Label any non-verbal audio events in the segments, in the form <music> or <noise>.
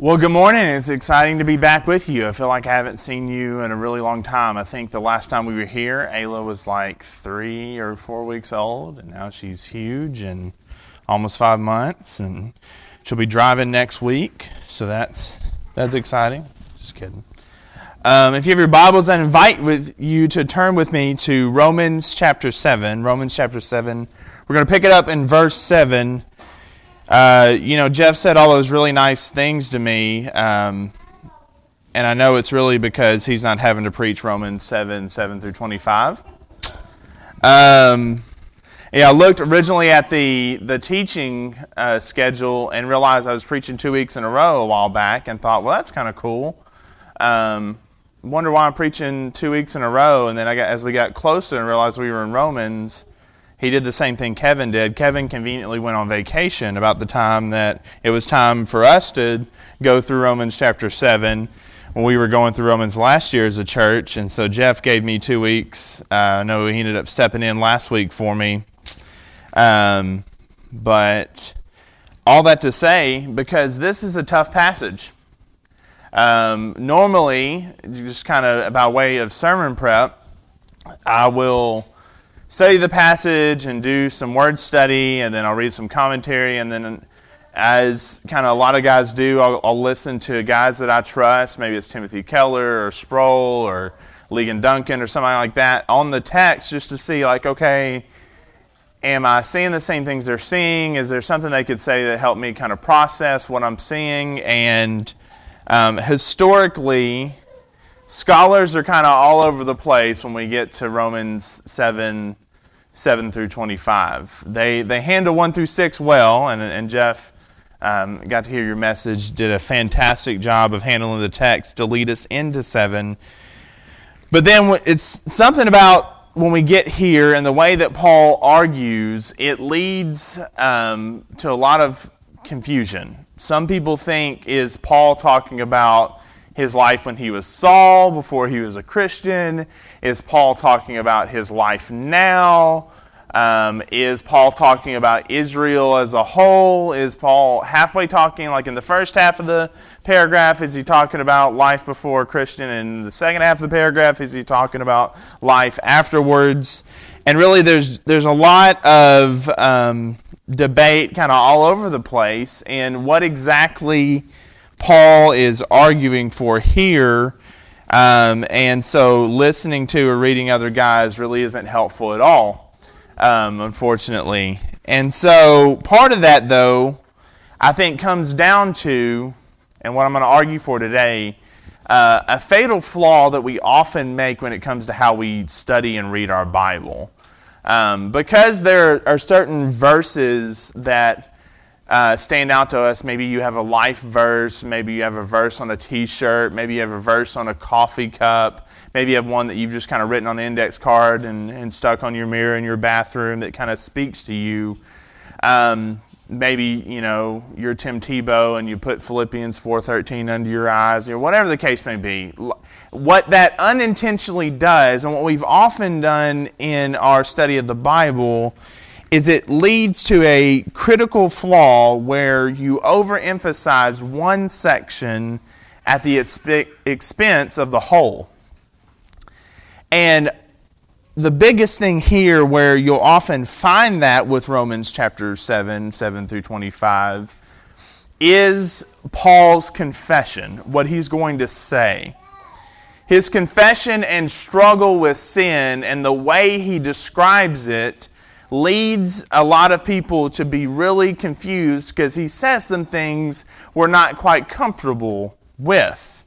Well, good morning. It's exciting to be back with you. I feel like I haven't seen you in a really long time. I think the last time we were here, Ayla was like three or four weeks old, and now she's huge and almost five months, and she'll be driving next week. So that's that's exciting. Just kidding. Um, if you have your Bibles, I invite with you to turn with me to Romans chapter seven. Romans chapter seven. We're going to pick it up in verse seven uh, you know, Jeff said all those really nice things to me, um, and I know it's really because he's not having to preach Romans 7 7 through 25. Um, yeah, I looked originally at the, the teaching uh, schedule and realized I was preaching two weeks in a row a while back and thought, well, that's kind of cool. Um, wonder why I'm preaching two weeks in a row. And then I got, as we got closer and realized we were in Romans, he did the same thing Kevin did. Kevin conveniently went on vacation about the time that it was time for us to go through Romans chapter 7 when we were going through Romans last year as a church. And so Jeff gave me two weeks. Uh, I know he ended up stepping in last week for me. Um, but all that to say, because this is a tough passage. Um, normally, just kind of by way of sermon prep, I will study the passage and do some word study, and then I'll read some commentary, and then as kind of a lot of guys do, I'll, I'll, listen to guys that I trust. Maybe it's Timothy Keller or Sproul or Ligon Duncan or somebody like that on the text just to see, like, okay, am I seeing the same things they're seeing? Is there something they could say that help me kind of process what I'm seeing? And um, historically, scholars are kind of all over the place when we get to Romans 7 7 through 25. They, they handle 1 through 6 well, and, and Jeff um, got to hear your message, did a fantastic job of handling the text to lead us into 7. But then it's something about when we get here and the way that Paul argues, it leads um, to a lot of confusion. Some people think, is Paul talking about his life when he was Saul, before he was a Christian? Is Paul talking about his life now? Um, is Paul talking about Israel as a whole? Is Paul halfway talking, like in the first half of the paragraph, is he talking about life before Christian? And in the second half of the paragraph, is he talking about life afterwards? And really, there's, there's a lot of um, debate kind of all over the place in what exactly Paul is arguing for here. Um, and so listening to or reading other guys really isn't helpful at all, um, unfortunately. And so part of that, though, I think comes down to, and what I'm going to argue for today, uh, a fatal flaw that we often make when it comes to how we study and read our Bible. Um, because there are certain verses that uh, stand out to us. Maybe you have a life verse, maybe you have a verse on a t shirt, maybe you have a verse on a coffee cup, maybe you have one that you've just kind of written on an index card and, and stuck on your mirror in your bathroom that kind of speaks to you. Um, maybe you know you're Tim Tebow and you put Philippians 4:13 under your eyes or whatever the case may be. What that unintentionally does and what we've often done in our study of the Bible is it leads to a critical flaw where you overemphasize one section at the expense of the whole. And the biggest thing here, where you'll often find that with Romans chapter 7, 7 through 25, is Paul's confession, what he's going to say. His confession and struggle with sin and the way he describes it leads a lot of people to be really confused because he says some things we're not quite comfortable with.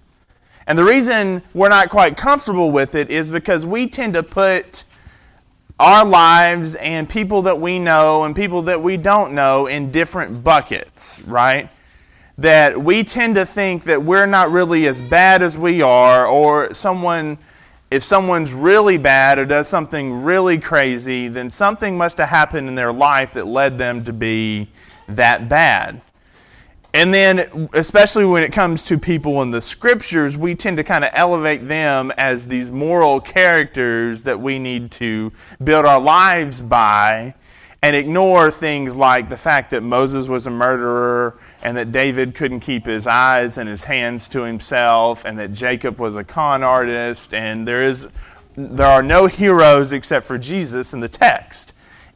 And the reason we're not quite comfortable with it is because we tend to put our lives and people that we know and people that we don't know in different buckets, right? That we tend to think that we're not really as bad as we are, or someone if someone's really bad or does something really crazy, then something must have happened in their life that led them to be that bad. And then, especially when it comes to people in the scriptures, we tend to kind of elevate them as these moral characters that we need to build our lives by and ignore things like the fact that Moses was a murderer and that David couldn't keep his eyes and his hands to himself, and that Jacob was a con artist, and there is there are no heroes except for Jesus in the text.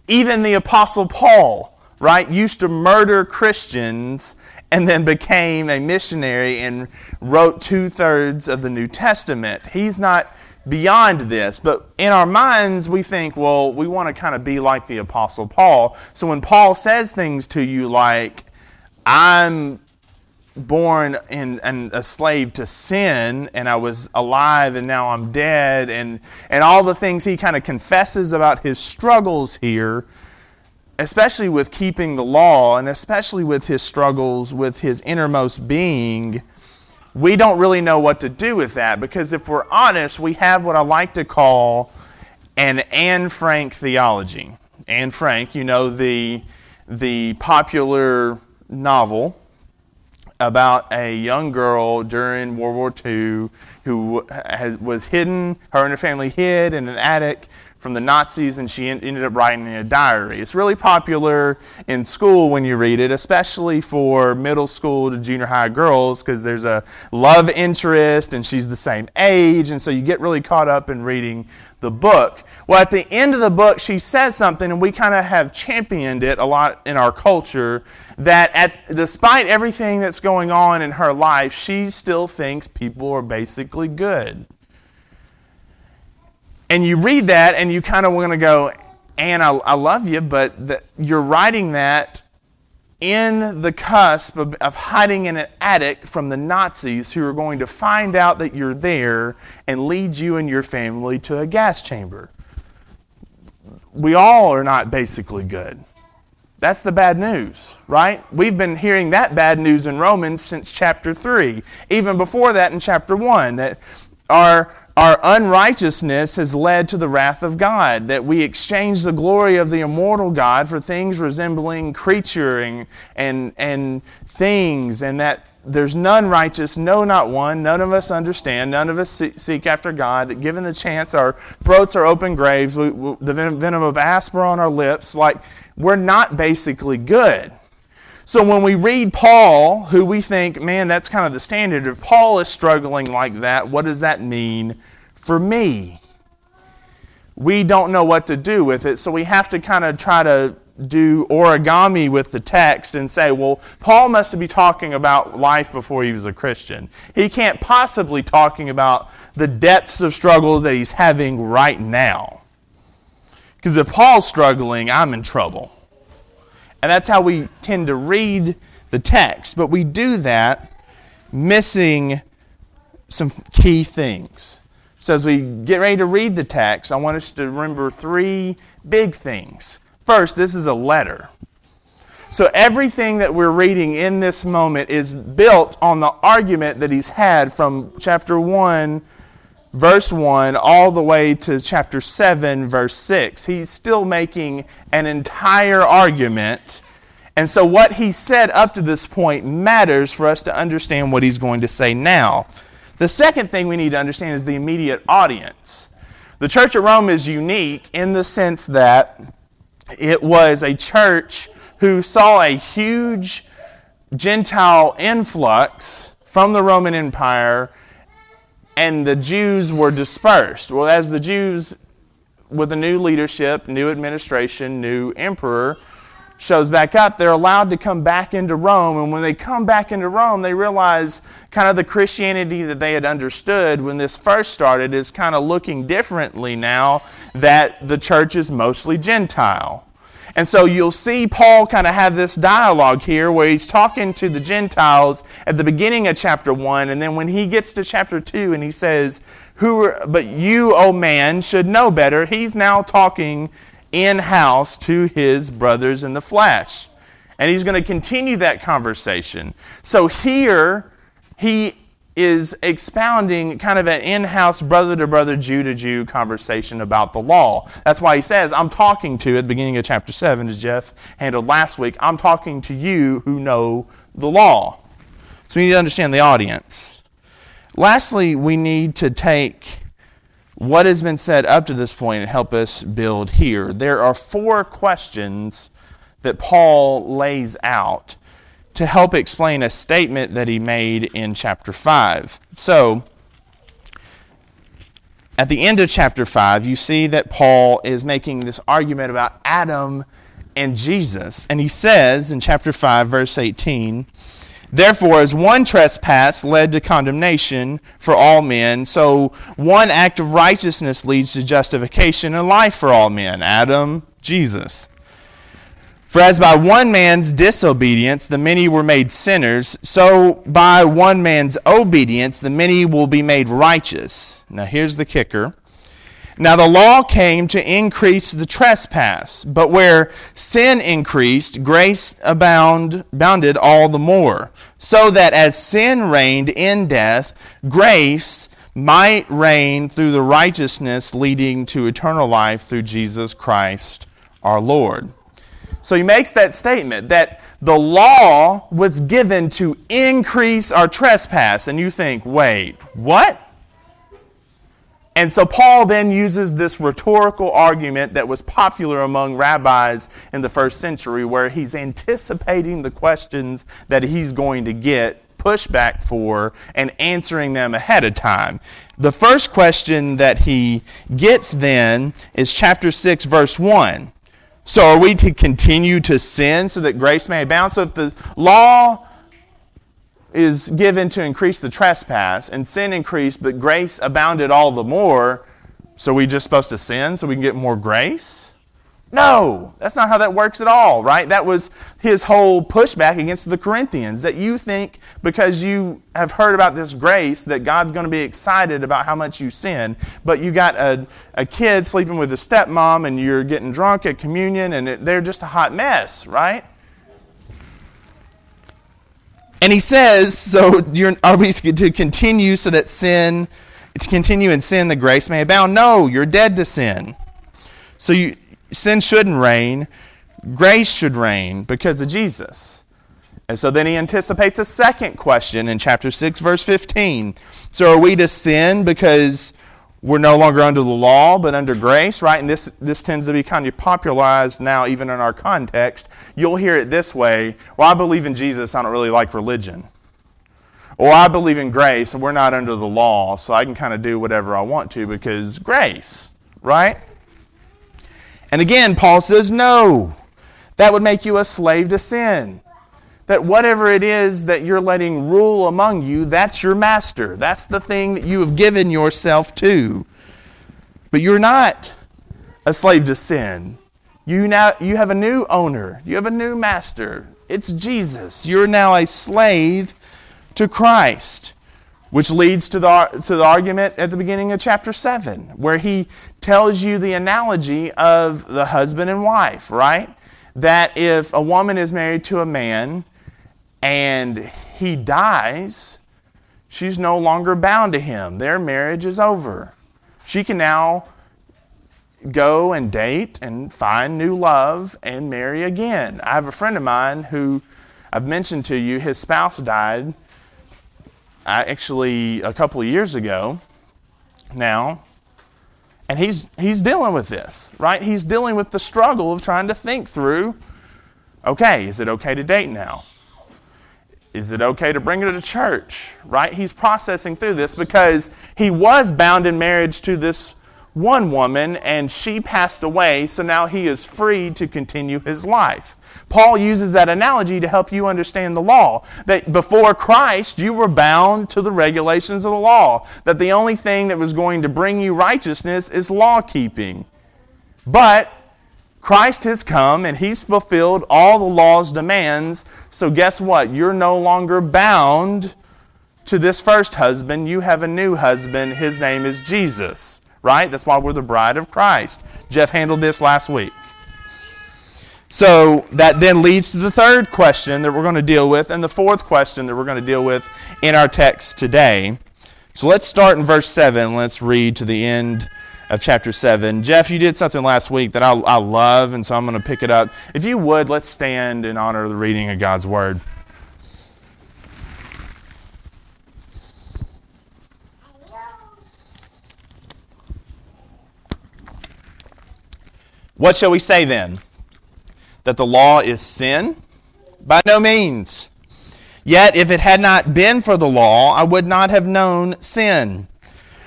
Even the apostle Paul, right, used to murder Christians and then became a missionary and wrote two thirds of the New Testament. He's not beyond this, but in our minds, we think, well, we want to kind of be like the Apostle Paul. So when Paul says things to you like, I'm born in, and a slave to sin and I was alive and now I'm dead and, and all the things he kind of confesses about his struggles here, especially with keeping the law and especially with his struggles with his innermost being, we don't really know what to do with that because if we're honest, we have what I like to call an Anne Frank theology. Anne Frank, you know, the, the popular novel about a young girl during World War II who has, was hidden, her and her family hid in an attic from the Nazis, and she ended up writing a diary. It's really popular in school when you read it, especially for middle school to junior high girls, because there's a love interest and she's the same age, and so you get really caught up in reading the book. Well, at the end of the book, she says something, and we kind of have championed it a lot in our culture that at, despite everything that's going on in her life, she still thinks people are basically good. And you read that, and you kind of want to go, and I, I love you, but the, you're writing that in the cusp of, of, hiding in an attic from the Nazis who are going to find out that you're there and lead you and your family to a gas chamber. We all are not basically good. That's the bad news, right? We've been hearing that bad news in Romans since chapter 3. Even before that in chapter 1, that our, our unrighteousness has led to the wrath of God, that we exchange the glory of the immortal God for things resembling creature and, and, and things, and that there's none righteous, no, not one. None of us understand. None of us seek after God. Given the chance, our throats are open graves. We, we, the venom of asp on our lips. Like, we're not basically good. So when we read Paul, who we think, man, that's kind of the standard, if Paul is struggling like that, what does that mean for me? We don't know what to do with it, so we have to kind of try to do origami with the text and say, well, Paul must be talking about life before he was a Christian. He can't possibly talking about the depths of struggle that he's having right now. Because if Paul's struggling, I'm in trouble. And that's how we tend to read the text. But we do that missing some key things. So as we get ready to read the text, I want us to remember three big things. First, this is a letter. So everything that we're reading in this moment is built on the argument that he's had from chapter 1, verse 1, all the way to chapter 7, verse 6. He's still making an entire argument. And so what he said up to this point matters for us to understand what he's going to say now. The second thing we need to understand is the immediate audience. The church at Rome is unique in the sense that it was a church who saw a huge Gentile influx from the Roman Empire, and the Jews were dispersed. Well, as the Jews, with a new leadership, new administration, new emperor, shows back up, they're allowed to come back into Rome. And when they come back into Rome, they realize kind of the Christianity that they had understood when this first started is kind of looking differently now that the church is mostly Gentile. And so you'll see Paul kind of have this dialogue here where he's talking to the Gentiles at the beginning of chapter 1 and then when he gets to chapter 2 and he says, "Who but you, O man, should know better." He's now talking in house to his brothers in the flesh. And he's going to continue that conversation. So here, he is expounding kind of an in house brother to brother, Jew to Jew conversation about the law. That's why he says, I'm talking to, at the beginning of chapter 7, as Jeff handled last week, I'm talking to you who know the law. So we need to understand the audience. Lastly, we need to take what has been said up to this point and help us build here. There are four questions that Paul lays out to help explain a statement that he made in chapter 5. So, at the end of chapter 5, you see that Paul is making this argument about Adam and Jesus. And he says in chapter 5, verse 18, Therefore, as one trespass led to condemnation for all men, so one act of righteousness leads to justification and life for all men Adam, Jesus. For as by one man's disobedience the many were made sinners, so by one man's obedience the many will be made righteous. Now here's the kicker. Now the law came to increase the trespass, but where sin increased, grace abound, abounded all the more, so that as sin reigned in death, grace might reign through the righteousness leading to eternal life through Jesus Christ our Lord. So he makes that statement that the law was given to increase our trespass. And you think, wait, what? And so Paul then uses this rhetorical argument that was popular among rabbis in the first century, where he's anticipating the questions that he's going to get pushback for and answering them ahead of time. The first question that he gets then is chapter 6, verse 1. So are we to continue to sin so that grace may abound? So if the law is given to increase the trespass, and sin increased, but grace abounded all the more. So we just supposed to sin so we can get more grace? No, that's not how that works at all, right? That was his whole pushback against the Corinthians that you think because you have heard about this grace that God's going to be excited about how much you sin, but you got a, a kid sleeping with a stepmom and you're getting drunk at communion and it, they're just a hot mess, right? And he says, so you're we to continue so that sin, to continue in sin, the grace may abound? No, you're dead to sin. So you, sin shouldn't reign. Grace should reign because of Jesus. And so then he anticipates a second question in chapter 6, verse 15. So are we to sin because we're no longer under the law, but under grace, right? And this, this tends to be kind of popularized now, even in our context. You'll hear it this way Well, I believe in Jesus, I don't really like religion. Or I believe in grace, and we're not under the law, so I can kind of do whatever I want to because grace, right? And again, Paul says, no, that would make you a slave to sin that whatever it is that you're letting rule among you, that's your master. That's the thing that you have given yourself to. But you're not a slave to sin. You now you have a new owner. You have a new master. It's Jesus. You're now a slave to Christ. Which leads to the, to the argument at the beginning of chapter 7, where he tells you the analogy of the husband and wife, right? That if a woman is married to a man, and he dies, she's no longer bound to him. Their marriage is over. She can now go and date and find new love and marry again. I have a friend of mine who I've mentioned to you, his spouse died uh, actually a couple of years ago now. And he's, he's dealing with this, right? He's dealing with the struggle of trying to think through okay, is it okay to date now? Is it okay to bring her to church? Right? He's processing through this because he was bound in marriage to this one woman and she passed away, so now he is free to continue his life. Paul uses that analogy to help you understand the law. That before Christ, you were bound to the regulations of the law. That the only thing that was going to bring you righteousness is law keeping. But Christ has come and he's fulfilled all the law's demands. So, guess what? You're no longer bound to this first husband. You have a new husband. His name is Jesus, right? That's why we're the bride of Christ. Jeff handled this last week. So, that then leads to the third question that we're going to deal with, and the fourth question that we're going to deal with in our text today. So, let's start in verse 7. Let's read to the end of chapter 7. Jeff, you did something last week that I, I love, and so I'm going to pick it up. If you would, let's stand in honor of the reading of God's Word. What shall we say then? That the law is sin? By no means. Yet if it had not been for the law, I would not have known sin.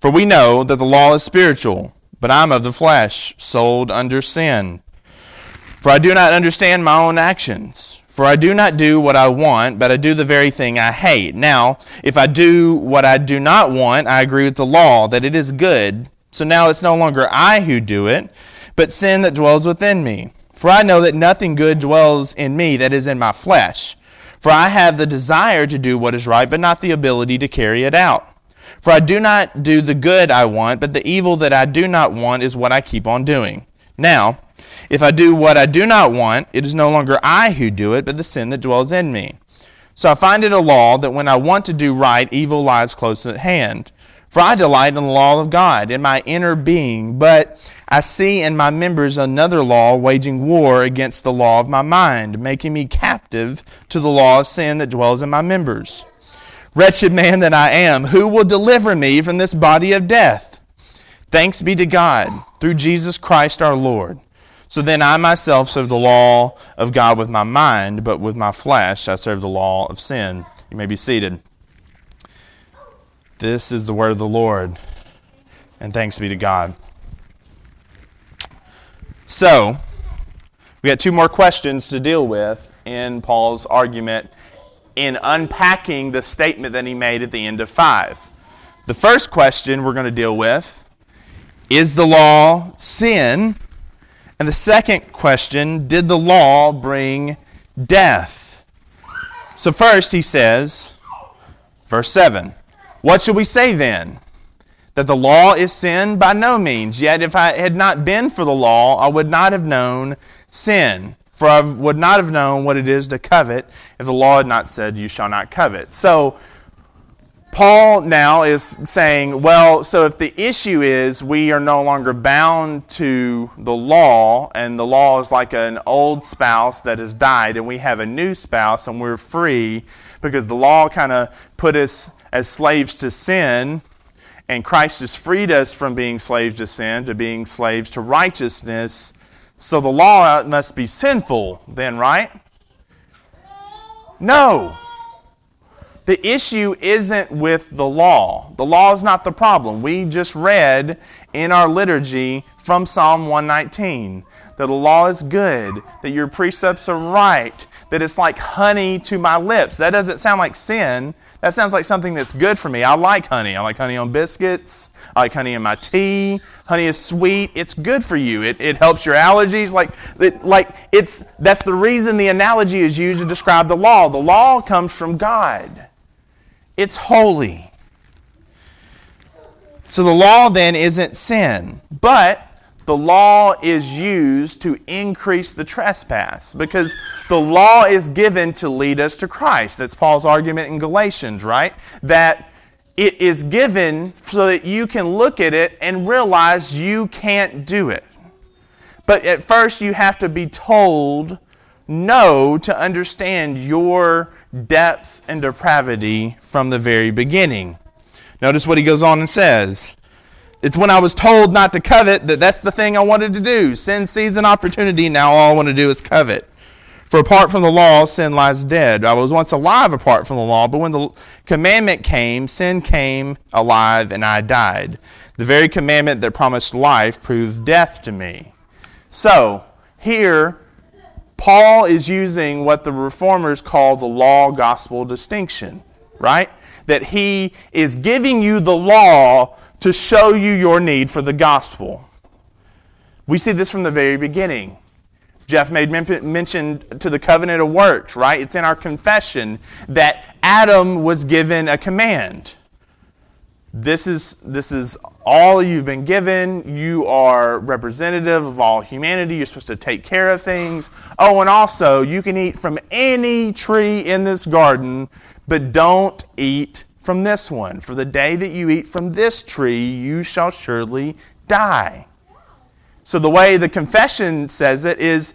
For we know that the law is spiritual, but I'm of the flesh, sold under sin. For I do not understand my own actions. For I do not do what I want, but I do the very thing I hate. Now, if I do what I do not want, I agree with the law that it is good. So now it's no longer I who do it but sin that dwells within me. For I know that nothing good dwells in me that is in my flesh. For I have the desire to do what is right, but not the ability to carry it out. For I do not do the good I want, but the evil that I do not want is what I keep on doing. Now, if I do what I do not want, it is no longer I who do it, but the sin that dwells in me. So I find it a law that when I want to do right, evil lies close at hand. For I delight in the law of God in my inner being, but I see in my members another law waging war against the law of my mind, making me captive to the law of sin that dwells in my members. Wretched man that I am, who will deliver me from this body of death? Thanks be to God through Jesus Christ our Lord. So then I myself serve the law of God with my mind, but with my flesh I serve the law of sin. You may be seated. This is the word of the Lord, and thanks be to God. So, we got two more questions to deal with in Paul's argument in unpacking the statement that he made at the end of 5. The first question we're going to deal with is the law sin? And the second question, did the law bring death? So, first he says, verse 7, what should we say then? That the law is sin? By no means. Yet if I had not been for the law, I would not have known sin. For I would not have known what it is to covet if the law had not said, You shall not covet. So, Paul now is saying, well, so if the issue is we are no longer bound to the law, and the law is like an old spouse that has died, and we have a new spouse, and we're free because the law kind of put us as slaves to sin, and Christ has freed us from being slaves to sin to being slaves to righteousness. So the law must be sinful, then, right? No. The issue isn't with the law. The law is not the problem. We just read in our liturgy from Psalm 119 that the law is good, that your precepts are right, that it's like honey to my lips. That doesn't sound like sin. That sounds like something that's good for me. I like honey. I like honey on biscuits. I like honey in my tea. Honey is sweet. It's good for you. It, it helps your allergies. Like, it, like it's, that's the reason the analogy is used to describe the law. The law comes from God, it's holy. So the law then isn't sin. But the law is used to increase the trespass because the law is given to lead us to Christ. That's Paul's argument in Galatians, right? That it is given so that you can look at it and realize you can't do it. But at first, you have to be told no to understand your depth and depravity from the very beginning. Notice what he goes on and says. It's when I was told not to covet that that's the thing I wanted to do. Sin sees an opportunity, now all I want to do is covet. For apart from the law, sin lies dead. I was once alive apart from the law, but when the commandment came, sin came alive and I died. The very commandment that promised life proved death to me. So, here, Paul is using what the reformers call the law gospel distinction, right? that he is giving you the law to show you your need for the gospel. We see this from the very beginning. Jeff made mention to the covenant of works, right? It's in our confession that Adam was given a command. This is, this is all you've been given. You are representative of all humanity. You're supposed to take care of things. Oh, and also, you can eat from any tree in this garden, but don't eat from this one. For the day that you eat from this tree, you shall surely die. So, the way the confession says it is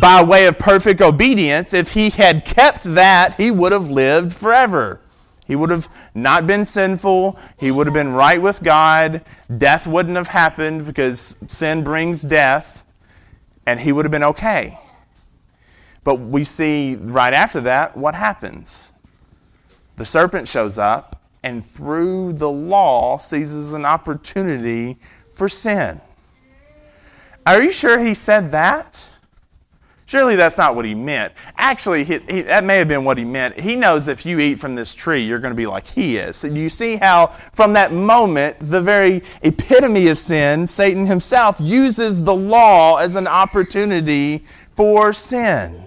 by way of perfect obedience. If he had kept that, he would have lived forever. He would have not been sinful. He would have been right with God. Death wouldn't have happened because sin brings death, and he would have been okay. But we see right after that what happens. The serpent shows up, and through the law seizes an opportunity for sin. Are you sure he said that? Surely that's not what he meant. Actually, he, he, that may have been what he meant. He knows if you eat from this tree, you're going to be like he is. So you see how, from that moment, the very epitome of sin, Satan himself uses the law as an opportunity for sin.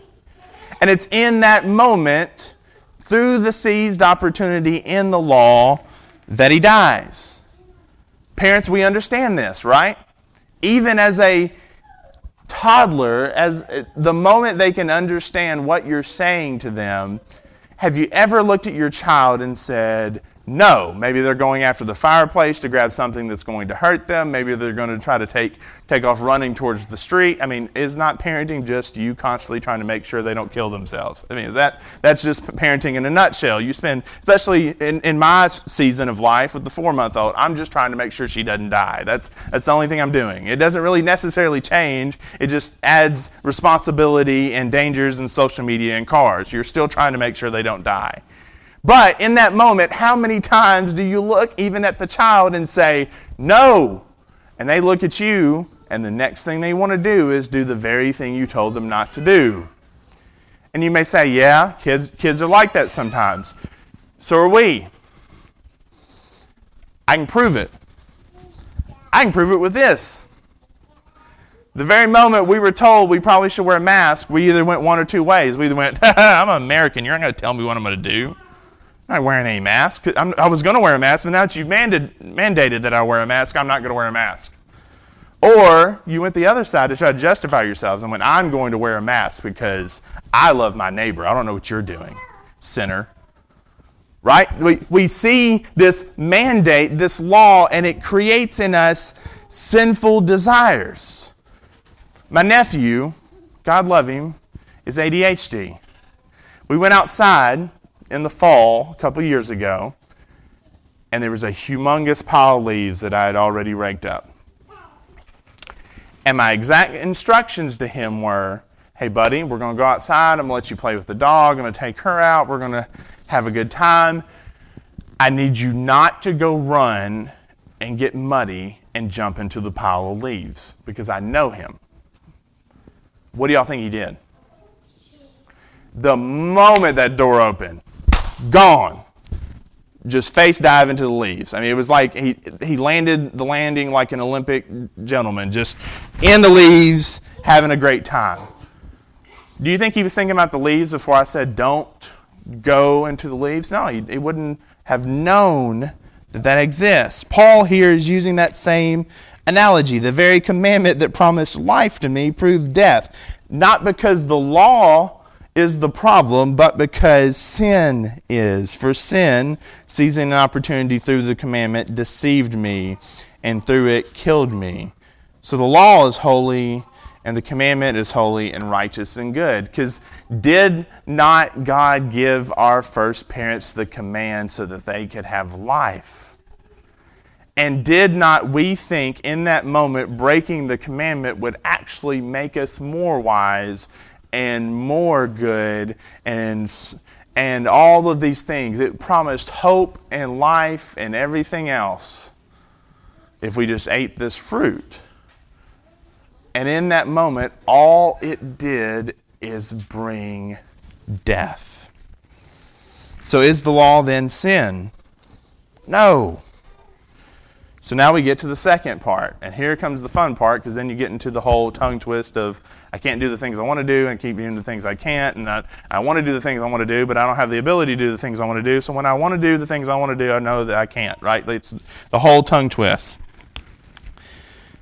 And it's in that moment, through the seized opportunity in the law, that he dies. Parents, we understand this, right? Even as a toddler, as uh, the moment they can understand what you're saying to them, have you ever looked at your child and said, no, maybe they're going after the fireplace to grab something that's going to hurt them. Maybe they're going to try to take, take off running towards the street. I mean, is not parenting just you constantly trying to make sure they don't kill themselves? I mean, is that, that's just parenting in a nutshell. You spend, especially in, in my season of life with the four month old, I'm just trying to make sure she doesn't die. That's, that's the only thing I'm doing. It doesn't really necessarily change, it just adds responsibility and dangers in social media and cars. You're still trying to make sure they don't die. But in that moment, how many times do you look even at the child and say, no? And they look at you, and the next thing they want to do is do the very thing you told them not to do. And you may say, yeah, kids, kids are like that sometimes. So are we. I can prove it. I can prove it with this. The very moment we were told we probably should wear a mask, we either went one or two ways. We either went, <laughs> I'm an American, you're not going to tell me what I'm going to do. I'm not wearing any mask. I'm, i was going to wear a mask, but now that you've mandated, mandated that I wear a mask, I'm not going to wear a mask. Or you went the other side to try to justify yourselves and went, I'm going to wear a mask because I love my neighbor. I don't know what you're doing, sinner. Right? We, we see this mandate, this law, and it creates in us sinful desires. My nephew, God love him, is ADHD. We went outside in the fall a couple years ago, and there was a humongous pile of leaves that I had already raked up. And my exact instructions to him were hey, buddy, we're going to go outside. I'm going to let you play with the dog. I'm going to take her out. We're going to have a good time. I need you not to go run and get muddy and jump into the pile of leaves because I know him. What do y'all think he did? The moment that door opened, gone. Just face dive into the leaves. I mean, it was like he, he landed the landing like an Olympic gentleman, just in the leaves, having a great time. Do you think he was thinking about the leaves before I said, don't go into the leaves? No, he, he wouldn't have known that that exists. Paul here is using that same analogy. The very commandment that promised life to me proved death. Not because the law is the problem, but because sin is. For sin, seizing an opportunity through the commandment, deceived me, and through it killed me. So the law is holy, and the commandment is holy and righteous and good. Because did not God give our first parents the command so that they could have life? And did not we think in that moment breaking the commandment would actually make us more wise and more good and and all of these things. It promised hope and life and everything else if we just ate this fruit. And in that moment, all it did is bring death. So is the law then sin? No. So now we get to the second part. And here comes the fun part because then you get into the whole tongue twist of I can't do the things I want to do and keep doing the things I can't. And I, I want to do the things I want to do, but I don't have the ability to do the things I want to do. So when I want to do the things I want to do, I know that I can't, right? It's the whole tongue twist.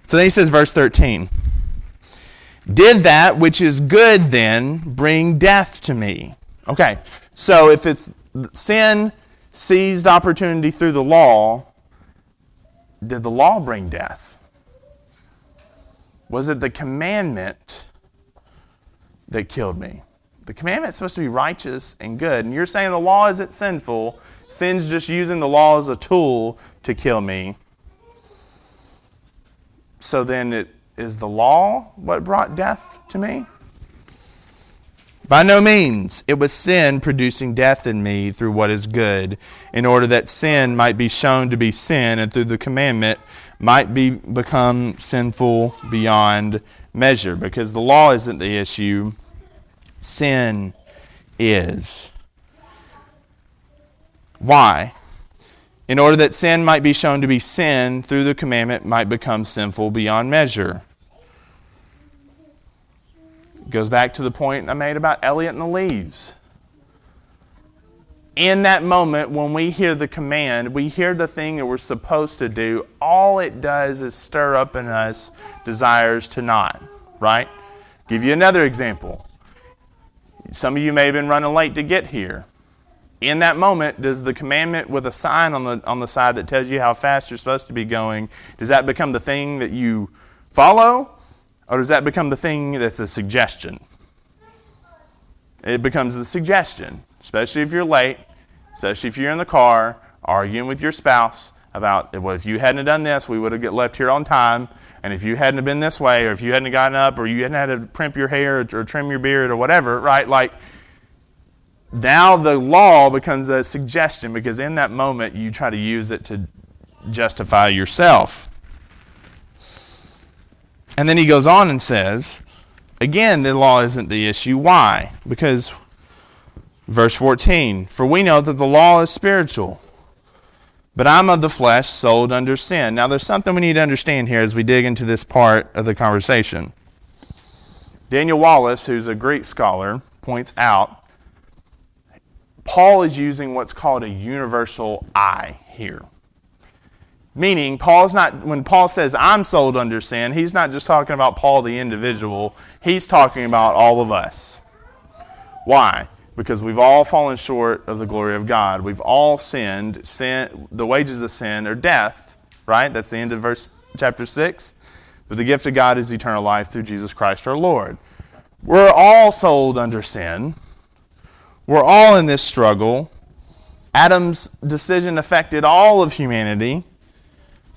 So then he says, verse 13 Did that which is good then bring death to me? Okay, so if it's sin seized opportunity through the law, did the law bring death? Was it the commandment that killed me? The commandment's supposed to be righteous and good. And you're saying the law isn't sinful. Sin's just using the law as a tool to kill me. So then, it, is the law what brought death to me? By no means. It was sin producing death in me through what is good, in order that sin might be shown to be sin, and through the commandment might be become sinful beyond measure. Because the law isn't the issue, sin is. Why? In order that sin might be shown to be sin, through the commandment might become sinful beyond measure goes back to the point I made about Elliot and the leaves. In that moment, when we hear the command, we hear the thing that we're supposed to do, all it does is stir up in us desires to not, right? Give you another example. Some of you may have been running late to get here. In that moment, does the commandment with a sign on the, on the side that tells you how fast you're supposed to be going, does that become the thing that you follow? Or does that become the thing that's a suggestion? It becomes the suggestion, especially if you're late, especially if you're in the car arguing with your spouse about, well, if you hadn't done this, we would have get left here on time. And if you hadn't been this way, or if you hadn't gotten up, or you hadn't had to primp your hair or trim your beard or whatever, right? Like, now the law becomes a suggestion because in that moment you try to use it to justify yourself. And then he goes on and says, again, the law isn't the issue. Why? Because, verse 14, for we know that the law is spiritual, but I'm of the flesh, sold under sin. Now, there's something we need to understand here as we dig into this part of the conversation. Daniel Wallace, who's a Greek scholar, points out Paul is using what's called a universal I here. Meaning, Paul's not, when Paul says, I'm sold under sin, he's not just talking about Paul the individual, he's talking about all of us. Why? Because we've all fallen short of the glory of God. We've all sinned. Sin, the wages of sin are death, right? That's the end of verse chapter 6. But the gift of God is eternal life through Jesus Christ our Lord. We're all sold under sin. We're all in this struggle. Adam's decision affected all of humanity.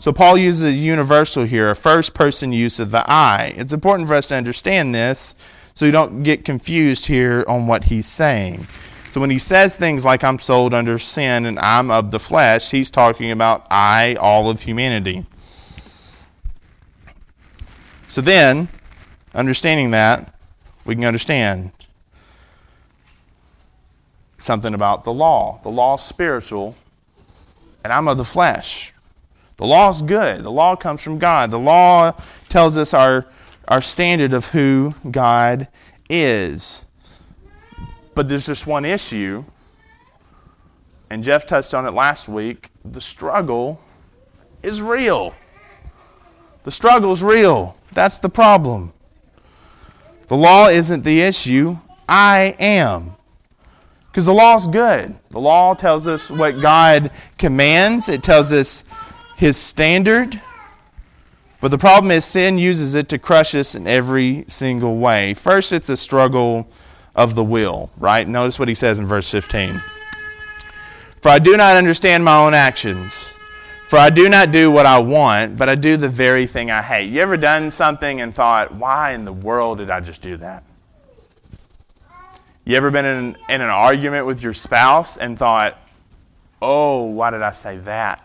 So Paul uses a universal here, a first person use of the I. It's important for us to understand this so you don't get confused here on what he's saying. So when he says things like I'm sold under sin and I'm of the flesh, he's talking about I, all of humanity. So then, understanding that, we can understand something about the law. The law is spiritual, and I'm of the flesh. The law is good. The law comes from God. The law tells us our, our standard of who God is. But there's just one issue, and Jeff touched on it last week. The struggle is real. The struggle is real. That's the problem. The law isn't the issue. I am. Because the law is good. The law tells us what God commands, it tells us his standard. But the problem is, sin uses it to crush us in every single way. First, it's a struggle of the will, right? Notice what he says in verse 15. For I do not understand my own actions. For I do not do what I want, but I do the very thing I hate. You ever done something and thought, why in the world did I just do that? You ever been in, in an argument with your spouse and thought, oh, why did I say that?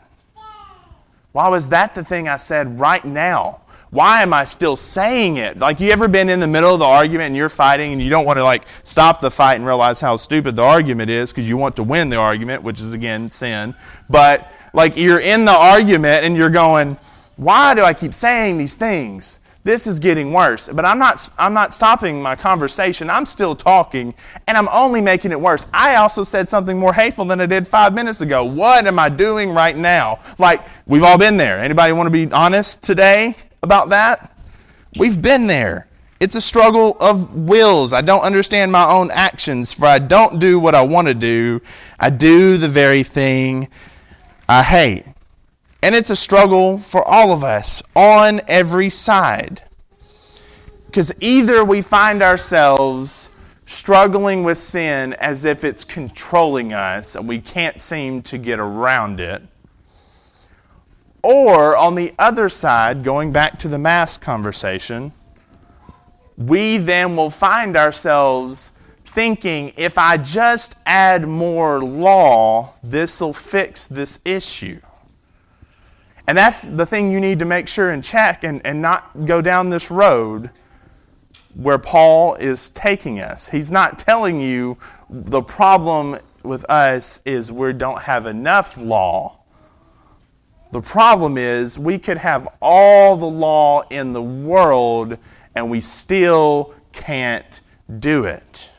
Why was that the thing I said right now? Why am I still saying it? Like, you ever been in the middle of the argument and you're fighting and you don't want to, like, stop the fight and realize how stupid the argument is because you want to win the argument, which is, again, sin. But, like, you're in the argument and you're going, why do I keep saying these things? This is getting worse. But I'm not, I'm not stopping my conversation. I'm still talking, and I'm only making it worse. I also said something more hateful than I did five minutes ago. What am I doing right now? Like, we've all been there. Anybody want to be honest today about that? We've been there. It's a struggle of wills. I don't understand my own actions, for I don't do what I want to do. I do the very thing I hate. And it's a struggle for all of us on every side. Because either we find ourselves struggling with sin as if it's controlling us and we can't seem to get around it. Or on the other side, going back to the mask conversation, we then will find ourselves thinking if I just add more law, this will fix this issue. And that's the thing you need to make sure and check and, and not go down this road where Paul is taking us. He's not telling you the problem with us is we don't have enough law. The problem is we could have all the law in the world and we still can't do it.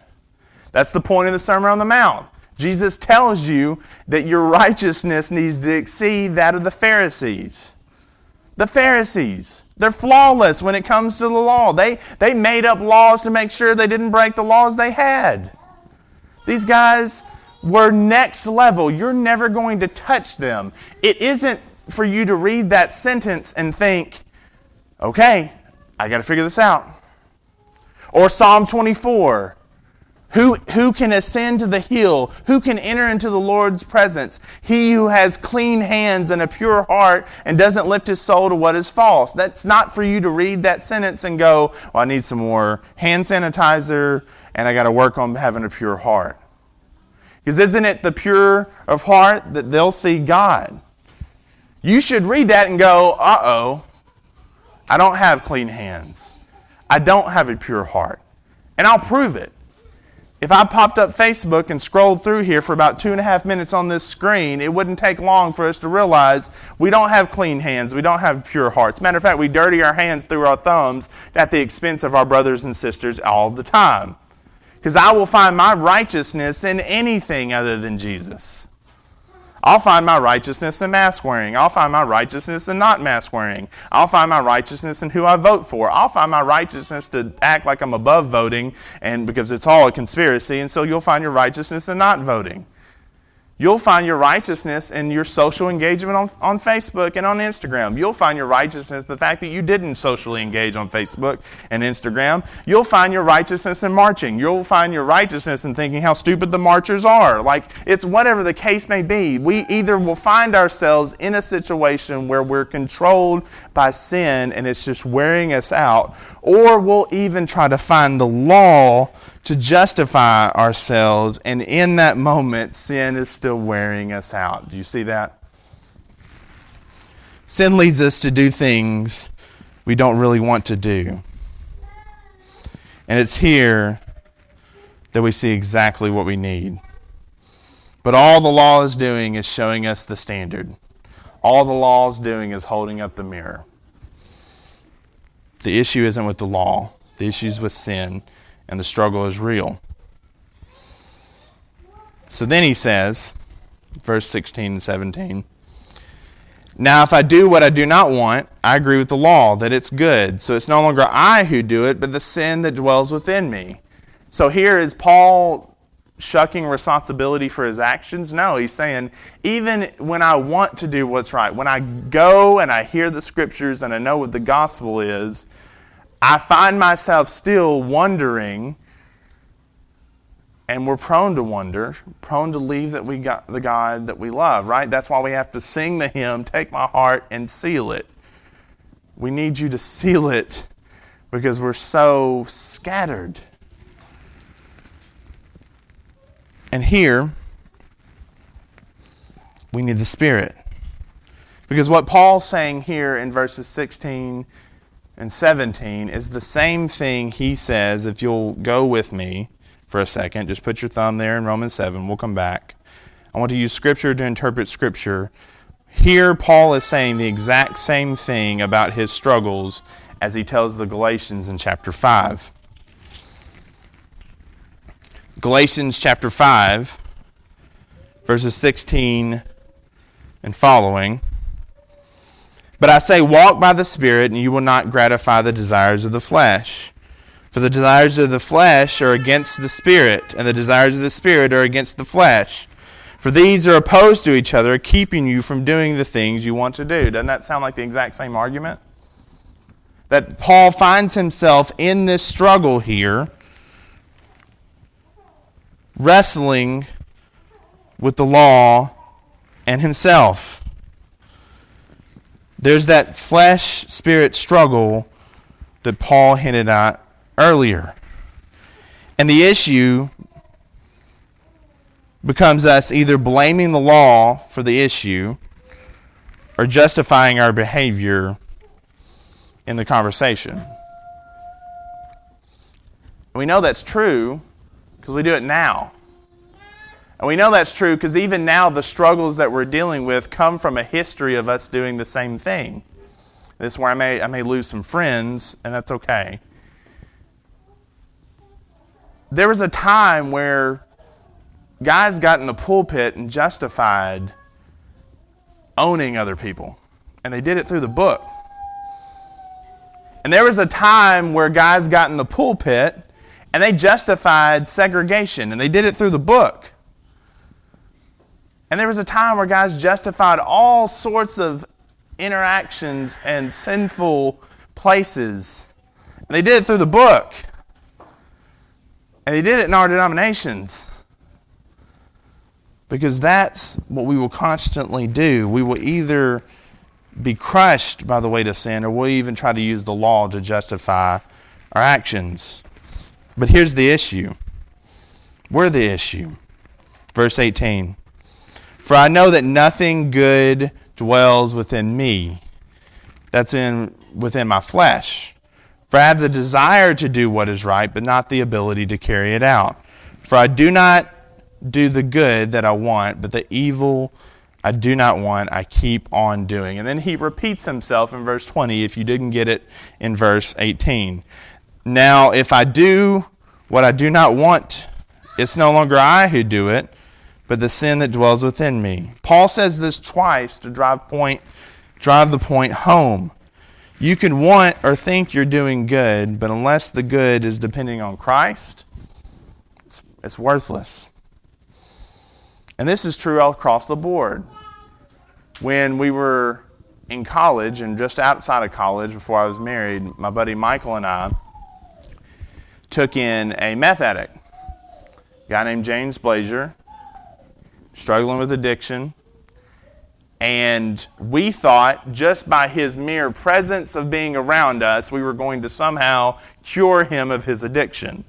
That's the point of the Sermon on the Mount. Jesus tells you that your righteousness needs to exceed that of the Pharisees. The Pharisees, they're flawless when it comes to the law. They, they made up laws to make sure they didn't break the laws they had. These guys were next level. You're never going to touch them. It isn't for you to read that sentence and think, okay, I got to figure this out. Or Psalm 24. Who, who can ascend to the hill? Who can enter into the Lord's presence? He who has clean hands and a pure heart and doesn't lift his soul to what is false. That's not for you to read that sentence and go, well, I need some more hand sanitizer and I got to work on having a pure heart. Because isn't it the pure of heart that they'll see God? You should read that and go, uh oh, I don't have clean hands. I don't have a pure heart. And I'll prove it. If I popped up Facebook and scrolled through here for about two and a half minutes on this screen, it wouldn't take long for us to realize we don't have clean hands. We don't have pure hearts. Matter of fact, we dirty our hands through our thumbs at the expense of our brothers and sisters all the time. Because I will find my righteousness in anything other than Jesus. I'll find my righteousness in mask wearing. I'll find my righteousness in not mask wearing. I'll find my righteousness in who I vote for. I'll find my righteousness to act like I'm above voting and because it's all a conspiracy. And so you'll find your righteousness in not voting. You'll find your righteousness in your social engagement on, on Facebook and on Instagram. You'll find your righteousness the fact that you didn't socially engage on Facebook and Instagram. You'll find your righteousness in marching. You'll find your righteousness in thinking how stupid the marchers are. Like, it's whatever the case may be. We either will find ourselves in a situation where we're controlled by sin and it's just wearing us out, or we'll even try to find the law to justify ourselves, and in that moment, sin is still wearing us out. Do you see that? Sin leads us to do things we don't really want to do. And it's here that we see exactly what we need. But all the law is doing is showing us the standard. All the law is doing is holding up the mirror. The issue isn't with the law, the issue is with sin and the struggle is real. So then he says, verse 16 and 17. Now, if I do what I do not want, I agree with the law that it's good. So it's no longer I who do it, but the sin that dwells within me. So here is Paul shucking responsibility for his actions? No, he's saying, even when I want to do what's right, when I go and I hear the scriptures and I know what the gospel is, I find myself still wondering, and we're prone to wonder, prone to leave that we got the God that we love, right? That's why we have to sing the hymn, Take My Heart and Seal It. We need you to seal it because we're so scattered. And here, we need the Spirit. Because what Paul's saying here in verses 16 and 17 is the same thing he says, if you'll go with me for a second. Just put your thumb there in Romans 7. We'll come back. I want to use Scripture to interpret Scripture. Here, Paul is saying the exact same thing about his struggles as he tells the Galatians in chapter 5. Galatians chapter 5, verses 16 and following. But I say, walk by the Spirit, and you will not gratify the desires of the flesh. For the desires of the flesh are against the Spirit, and the desires of the Spirit are against the flesh. For these are opposed to each other, keeping you from doing the things you want to do. Doesn't that sound like the exact same argument? That Paul finds himself in this struggle here wrestling with the law and himself. There's that flesh spirit struggle that Paul hinted at earlier. And the issue becomes us either blaming the law for the issue or justifying our behavior in the conversation. We know that's true because we do it now. And we know that's true because even now, the struggles that we're dealing with come from a history of us doing the same thing. This is where I may, I may lose some friends, and that's okay. There was a time where guys got in the pulpit and justified owning other people, and they did it through the book. And there was a time where guys got in the pulpit and they justified segregation, and they did it through the book. And there was a time where guys justified all sorts of interactions and sinful places. And they did it through the book. And they did it in our denominations. Because that's what we will constantly do. We will either be crushed by the weight of sin, or we'll even try to use the law to justify our actions. But here's the issue. We're the issue. Verse 18 For I know that nothing good dwells within me, that's in within my flesh. For I have the desire to do what is right, but not the ability to carry it out. For I do not do the good that I want, but the evil I do not want, I keep on doing. And then he repeats himself in verse 20 if you didn't get it in verse 18. Now, if I do what I do not want, it's no longer I who do it, but the sin that dwells within me. Paul says this twice to drive point drive the point home. You can want or think you're doing good, but unless the good is depending on Christ, it's, it's worthless. And this is true all across the board. When we were in college and just outside of college before I was married, my buddy Michael and I took in a meth addict, a guy named James Blazer, struggling with addiction. And we thought just by his mere presence of being around us, we were going to somehow cure him of his addiction.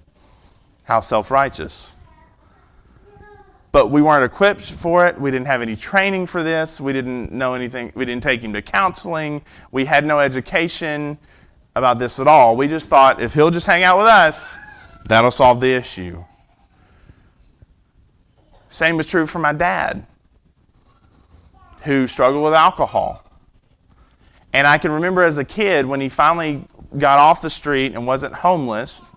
How self righteous. But we weren't equipped for it. We didn't have any training for this. We didn't know anything. We didn't take him to counseling. We had no education about this at all. We just thought if he'll just hang out with us, that'll solve the issue. Same was true for my dad, who struggled with alcohol. And I can remember as a kid when he finally got off the street and wasn't homeless,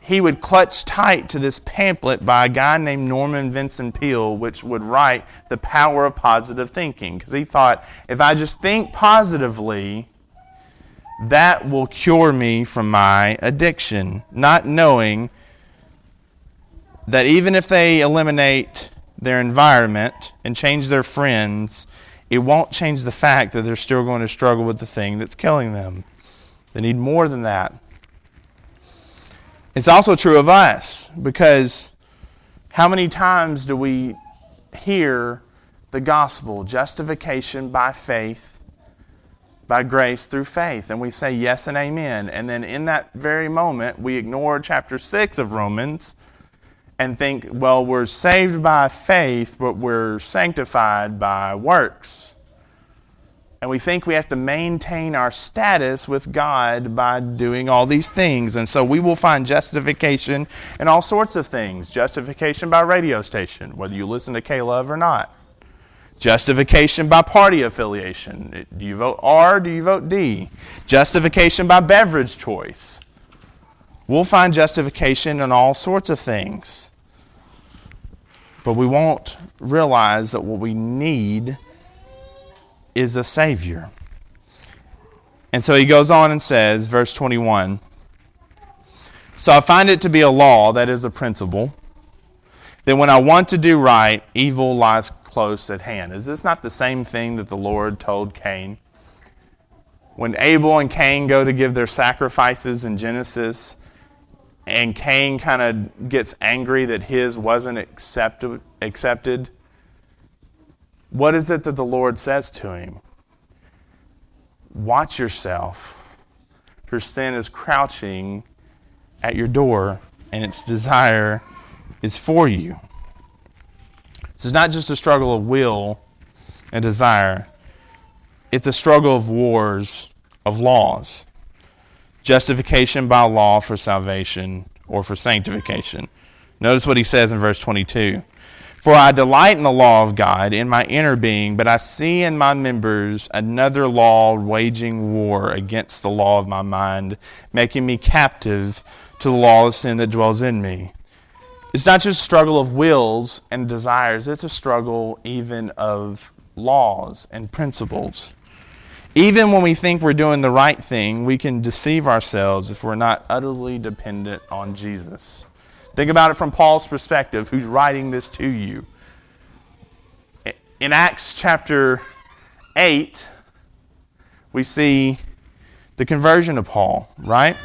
he would clutch tight to this pamphlet by a guy named Norman Vincent Peale, which would write The Power of Positive Thinking. Because he thought, if I just think positively, that will cure me from my addiction. Not knowing that even if they eliminate their environment and change their friends, it won't change the fact that they're still going to struggle with the thing that's killing them. They need more than that. It's also true of us because how many times do we hear the gospel, justification by faith by grace through faith. And we say yes and amen. And then in that very moment, we ignore chapter 6 of Romans and think, well, we're saved by faith, but we're sanctified by works. And we think we have to maintain our status with God by doing all these things. And so we will find justification in all sorts of things justification by radio station, whether you listen to K Love or not. Justification by party affiliation. Do you vote R? Do you vote D? Justification by beverage choice. We'll find justification in all sorts of things. But we won't realize that what we need is a Savior. And so he goes on and says, verse 21 So I find it to be a law, that is a principle, that when I want to do right, evil lies close at hand. Is this not the same thing that the Lord told Cain? When Abel and Cain go to give their sacrifices in Genesis, and Cain kind of gets angry that his wasn't accepted, accepted, what is it that the Lord says to him? Watch yourself, Your sin is crouching at your door, and its desire is for you. This is not just a struggle of will and desire, it's a struggle of wars, of laws. Justification by law for salvation or for sanctification. Notice what he says in verse 22. For I delight in the law of God in my inner being, but I see in my members another law waging war against the law of my mind, making me captive to the law of sin that dwells in me. It's not just a struggle of wills and desires, it's a struggle even of laws and principles. Even when we think we're doing the right thing, we can deceive ourselves if we're not utterly dependent on Jesus. Think about it from Paul's perspective, who's writing this to you. In Acts chapter 8, we see the conversion of Paul, right?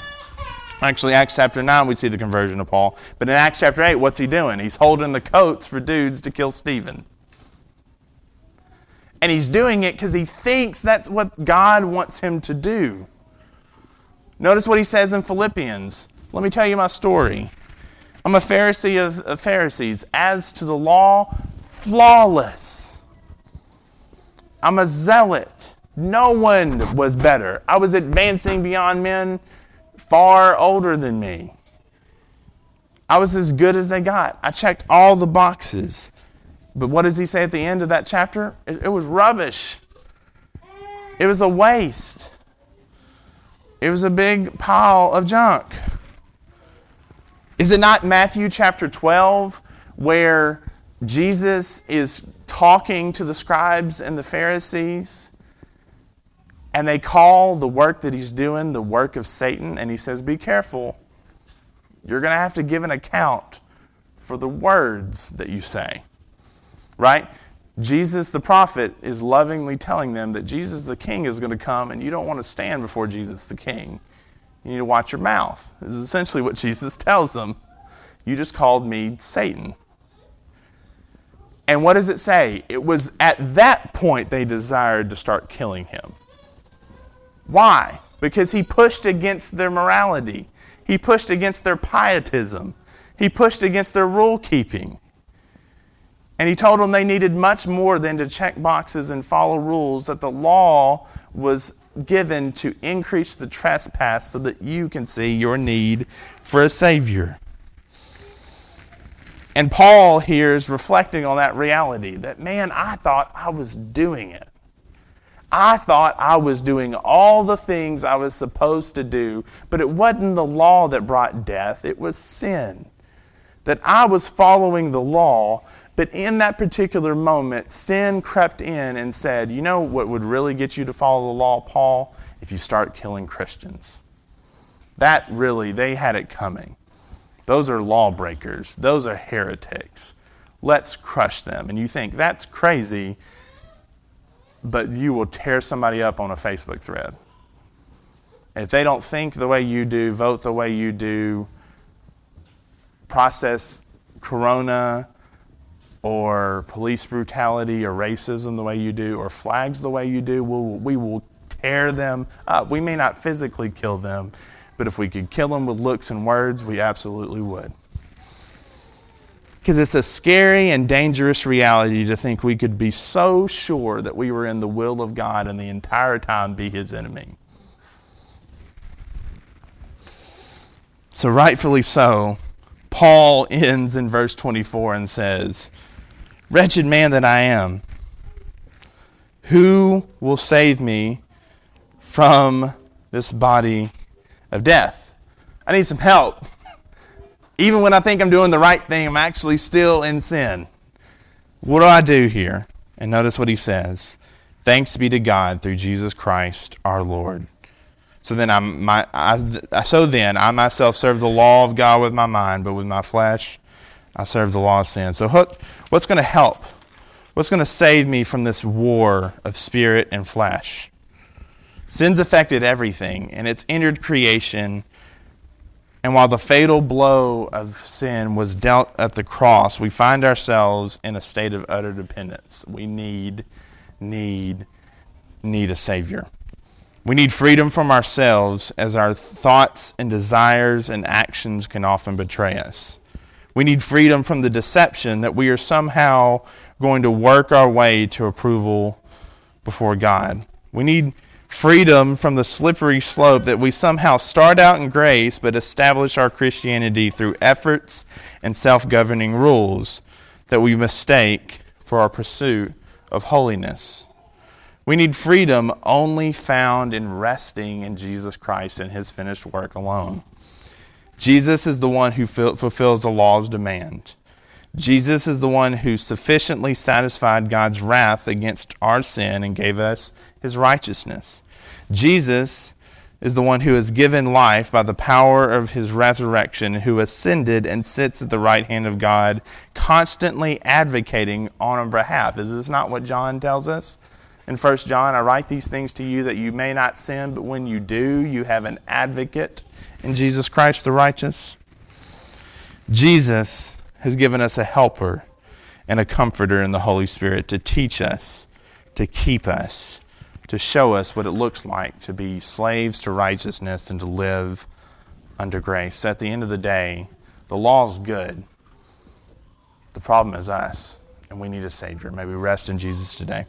Actually, Acts chapter 9, we see the conversion of Paul. But in Acts chapter 8, what's he doing? He's holding the coats for dudes to kill Stephen. And he's doing it because he thinks that's what God wants him to do. Notice what he says in Philippians. Let me tell you my story. I'm a Pharisee of, of Pharisees. As to the law, flawless. I'm a zealot. No one was better. I was advancing beyond men far older than me. I was as good as they got. I checked all the boxes. But what does he say at the end of that chapter? It, it was rubbish. It was a waste. It was a big pile of junk. Is it not Matthew chapter 12 where Jesus is talking to the scribes and the Pharisees? And they call the work that he's doing the work of Satan. And he says, Be careful. You're going to have to give an account for the words that you say. Right? Jesus the prophet is lovingly telling them that Jesus the king is going to come, and you don't want to stand before Jesus the king. You need to watch your mouth. This is essentially what <laughs> Jesus tells them. You just called me Satan. And what does it say? It was at that point they desired to start killing him. Why? Because he pushed against their morality, he pushed against their pietism, he pushed against their rule keeping. And he told them they needed much more than to check boxes and follow rules, that the law was given to increase the trespass so that you can see your need for a Savior. And Paul here is reflecting on that reality that, man, I thought I was doing it. I thought I was doing all the things I was supposed to do, but it wasn't the law that brought death, it was sin. That I was following the law, but in that particular moment, sin crept in and said, You know what would really get you to follow the law, Paul? If you start killing Christians. That really, they had it coming. Those are lawbreakers, those are heretics. Let's crush them. And you think, that's crazy, but you will tear somebody up on a Facebook thread. If they don't think the way you do, vote the way you do, process corona or police brutality or racism the way you do, or flags the way you do, we'll, we will tear them up. We may not physically kill them, but if we could kill them with looks and words, we absolutely would. Because it's a scary and dangerous reality to think we could be so sure that we were in the will of God and the entire time be his enemy. So, rightfully so, Paul ends in verse 24 and says, Wretched man that I am, who will save me from this body of death? I need some help. <laughs> Even when I think I'm doing the right thing, I'm actually still in sin. What do I do here? And notice what he says Thanks be to God through Jesus Christ our Lord. So then, I'm, my, I, so then, I myself serve the law of God with my mind, but with my flesh, I serve the law of sin. So, what's going to help? What's going to save me from this war of spirit and flesh? Sin's affected everything, and it's entered creation. And while the fatal blow of sin was dealt at the cross, we find ourselves in a state of utter dependence. We need, need, need a Savior. We need freedom from ourselves as our thoughts and desires and actions can often betray us. We need freedom from the deception that we are somehow going to work our way to approval before God. We need freedom from the slippery slope that we somehow start out in grace but establish our Christianity through efforts and self governing rules that we mistake for our pursuit of holiness. We need freedom only found in resting in Jesus Christ and his finished work alone. Jesus is the one who fulfills the law's demand. Jesus is the one who sufficiently satisfied God's wrath against our sin and gave us his righteousness. Jesus is the one who has given life by the power of his resurrection, who ascended and sits at the right hand of God, constantly advocating on our behalf. Is this not what John tells us? In 1 John, I write these things to you that you may not sin, but when you do, you have an advocate in Jesus Christ the righteous. Jesus has given us a helper and a comforter in the Holy Spirit to teach us, to keep us, to show us what it looks like to be slaves to righteousness and to live under grace. So At the end of the day, the law is good. The problem is us, and we need a Savior. May we rest in Jesus today.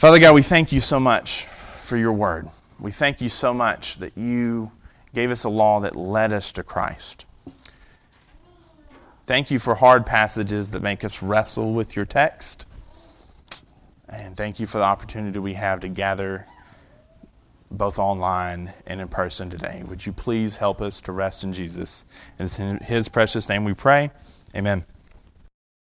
Father God, we thank you so much for your word. We thank you so much that you gave us a law that led us to Christ. Thank you for hard passages that make us wrestle with your text. And thank you for the opportunity we have to gather both online and in person today. Would you please help us to rest in Jesus? And it's in his precious name we pray. Amen.